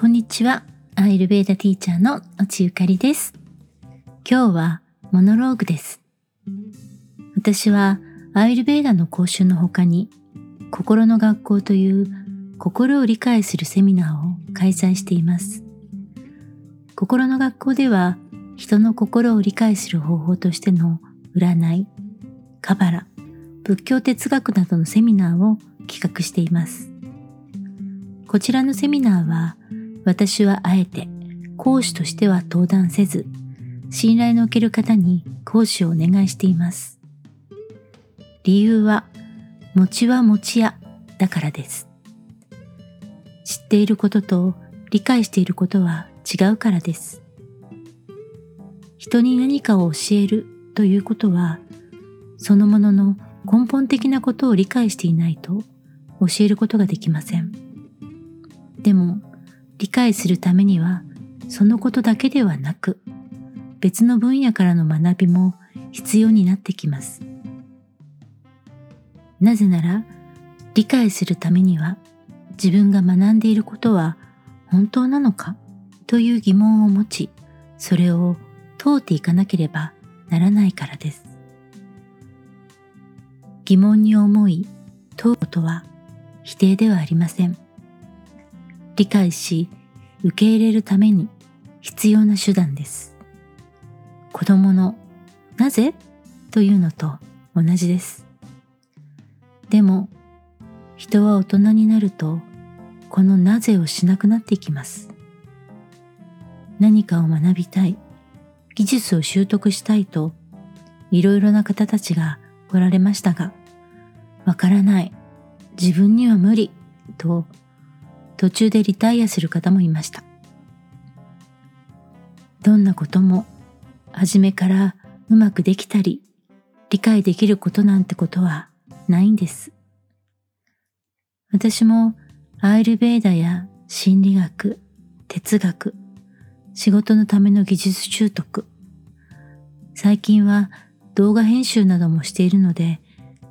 こんにちは。アイルベーダティーチャーの落ゆかりです。今日はモノローグです。私はアイルベーダの講習の他に心の学校という心を理解するセミナーを開催しています。心の学校では人の心を理解する方法としての占い、カバラ、仏教哲学などのセミナーを企画しています。こちらのセミナーは私はあえて講師としては登壇せず、信頼のおける方に講師をお願いしています。理由は、餅は餅屋だからです。知っていることと理解していることは違うからです。人に何かを教えるということは、そのものの根本的なことを理解していないと教えることができません。でも、理解するためには、そのことだけではなく、別の分野からの学びも必要になってきます。なぜなら、理解するためには、自分が学んでいることは本当なのかという疑問を持ち、それを問うていかなければならないからです。疑問に思い問うことは否定ではありません。理解し受け入れるために必要な手段です。子供のなぜ？というのと同じです。でも人は大人になるとこのなぜをしなくなっていきます。何かを学びたい、技術を習得したいといろいろな方たちがおられましたが、わからない、自分には無理と途中でリタイアする方もいました。どんなことも初めからうまくできたり理解できることなんてことはないんです。私もアイルベーダや心理学、哲学、仕事のための技術習得、最近は動画編集などもしているので、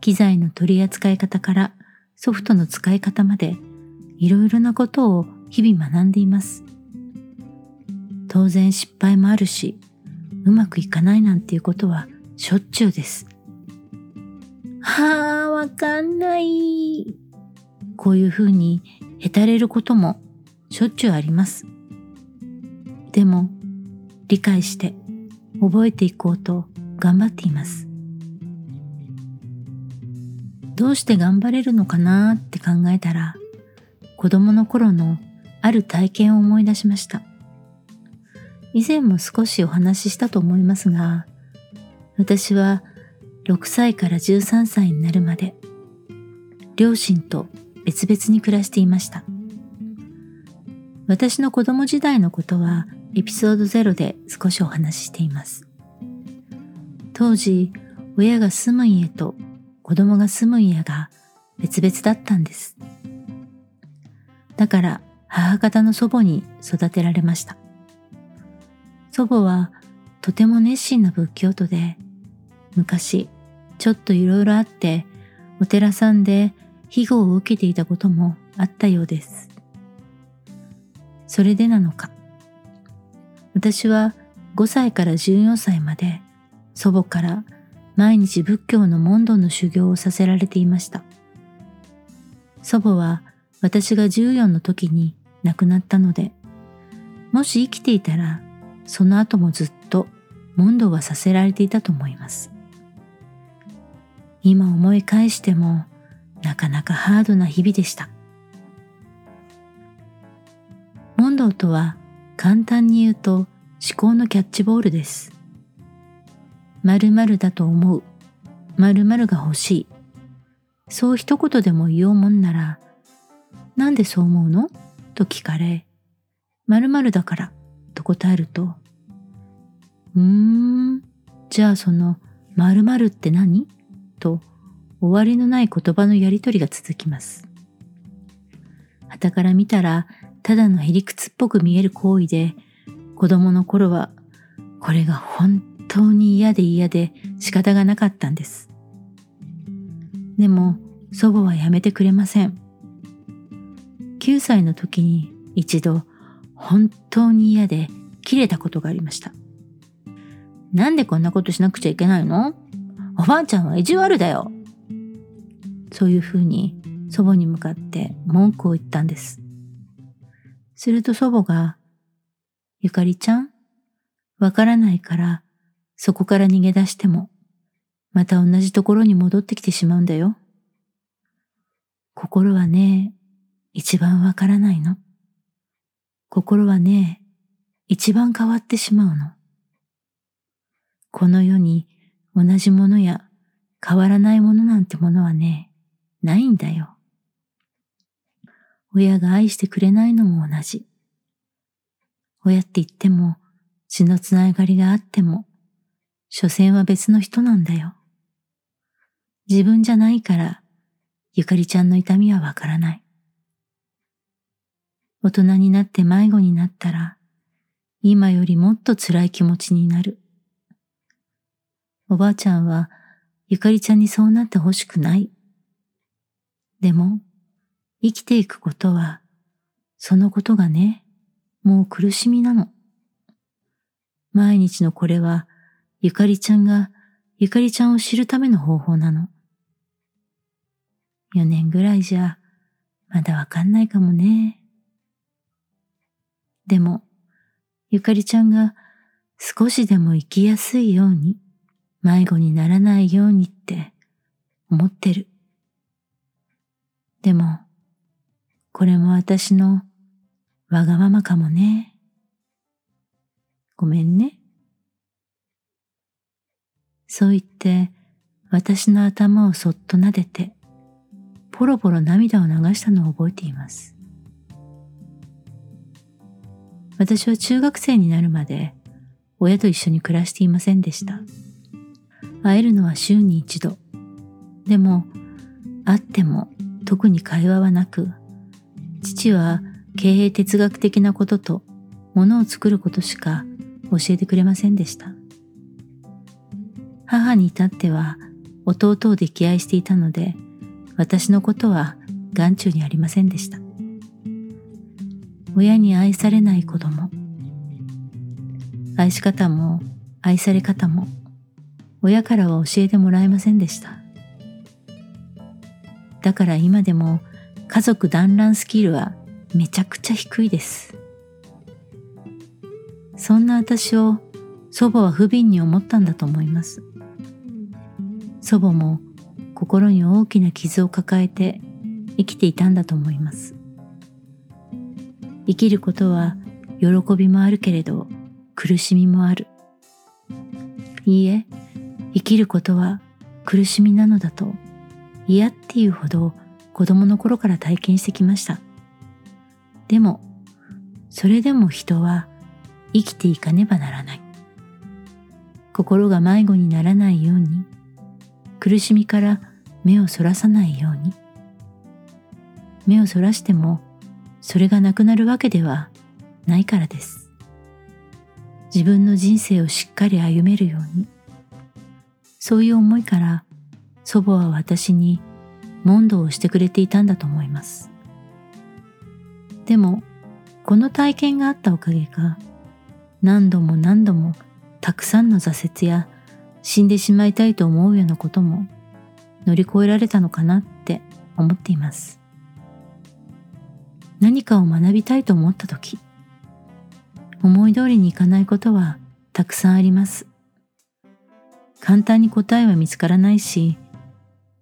機材の取り扱い方からソフトの使い方までいろいろなことを日々学んでいます。当然失敗もあるし、うまくいかないなんていうことはしょっちゅうです。はあ、わかんない。こういうふうにへたれることもしょっちゅうあります。でも、理解して覚えていこうと頑張っています。どうして頑張れるのかなって考えたら、子供の頃のある体験を思い出しました。以前も少しお話ししたと思いますが、私は6歳から13歳になるまで、両親と別々に暮らしていました。私の子供時代のことはエピソード0で少しお話ししています。当時、親が住む家と子供が住む家が別々だったんです。だから母方の祖母に育てられました。祖母はとても熱心な仏教徒で、昔ちょっといろいろあってお寺さんで庇護を受けていたこともあったようです。それでなのか。私は5歳から14歳まで祖母から毎日仏教の問答の修行をさせられていました。祖母は私が14の時に亡くなったので、もし生きていたら、その後もずっと問答はさせられていたと思います。今思い返しても、なかなかハードな日々でした。問答とは簡単に言うと思考のキャッチボールです。〇〇だと思う。〇〇が欲しい。そう一言でも言おうもんなら、なんでそう思うの？と聞かれ、〇〇だからと答えると、うーん、じゃあその〇〇って何？と終わりのない言葉のやりとりが続きます。旗から見たらただのへりくつっぽく見える行為で、子供の頃はこれが本当に嫌で嫌で仕方がなかったんです。でも祖母はやめてくれません。9歳の時に一度本当に嫌で切れたことがありました。なんでこんなことしなくちゃいけないの？おばあちゃんは意地悪だよ。そういうふうに祖母に向かって文句を言ったんです。すると祖母が、ゆかりちゃん、わからないからそこから逃げ出しても、また同じところに戻ってきてしまうんだよ。心はね、一番わからないの？心はね、一番変わってしまうの。この世に同じものや変わらないものなんてものはね、ないんだよ。親が愛してくれないのも同じ。親って言っても血のつながりがあっても、所詮は別の人なんだよ。自分じゃないから、ゆかりちゃんの痛みはわからない。大人になって迷子になったら、今よりもっと辛い気持ちになる。おばあちゃんはゆかりちゃんにそうなってほしくない。でも、生きていくことは、そのことがね、もう苦しみなの。毎日のこれは、ゆかりちゃんがゆかりちゃんを知るための方法なの。4年ぐらいじゃ、まだわかんないかもね。でも、ゆかりちゃんが少しでも生きやすいように、迷子にならないようにって思ってる。でも、これも私のわがままかもね。ごめんね。そう言って私の頭をそっと撫でて、ポロポロ涙を流したのを覚えています。私は中学生になるまで親と一緒に暮らしていませんでした。会えるのは週に一度。でも、会っても特に会話はなく、父は経営哲学的なことと物を作ることしか教えてくれませんでした。母に至っては弟を溺愛していたので、私のことは眼中にありませんでした。親に愛されない子供。愛し方も愛され方も親からは教えてもらえませんでした。だから今でも家族団らんスキルはめちゃくちゃ低いです。そんな私を祖母は不憫に思ったんだと思います。祖母も心に大きな傷を抱えて生きていたんだと思います。生きることは喜びもあるけれど苦しみもある。いいえ、生きることは苦しみなのだと嫌っていうほど子供の頃から体験してきました。でも、それでも人は生きていかねばならない。心が迷子にならないように、苦しみから目をそらさないように。目をそらしてもそれがなくなるわけではないからです。自分の人生をしっかり歩めるように。そういう思いから祖母は私に問答をしてくれていたんだと思います。でも、この体験があったおかげか、何度も何度もたくさんの挫折や死んでしまいたいと思うようなことも乗り越えられたのかなって思っています。何かを学びたいと思った時、思い通りにいかないことはたくさんあります。簡単に答えは見つからないし、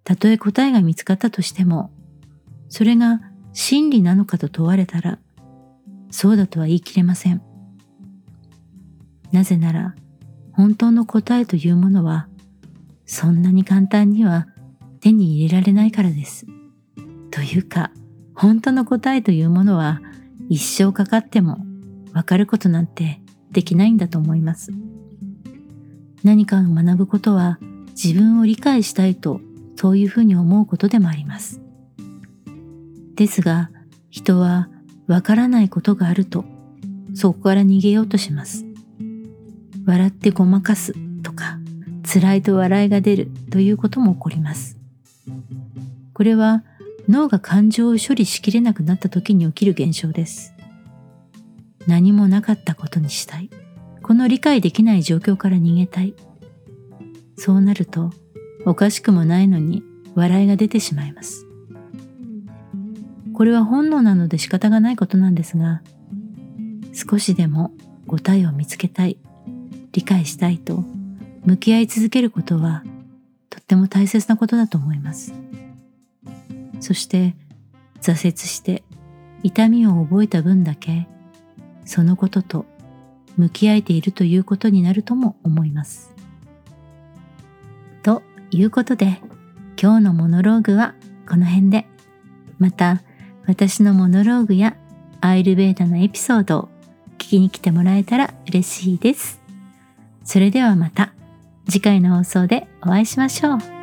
たとえ答えが見つかったとしても、それが真理なのかと問われたら、そうだとは言い切れません。なぜなら、本当の答えというものは、そんなに簡単には手に入れられないからです。というか、本当の答えというものは一生かかってもわかることなんてできないんだと思います。何かを学ぶことは自分を理解したいとそういうふうに思うことでもあります。ですが人はわからないことがあるとそこから逃げようとします。笑ってごまかすとか辛いと笑いが出るということも起こります。これは脳が感情を処理しきれなくなった時に起きる現象です。何もなかったことにしたい。この理解できない状況から逃げたい。そうなると、おかしくもないのに笑いが出てしまいます。これは本能なので仕方がないことなんですが、少しでも答えを見つけたい、理解したいと向き合い続けることはとっても大切なことだと思います。そして挫折して痛みを覚えた分だけそのことと向き合えているということになるとも思います。ということで今日のモノローグはこの辺でまた私のモノローグやアイルベーダのエピソードを聞きに来てもらえたら嬉しいです。それではまた次回の放送でお会いしましょう。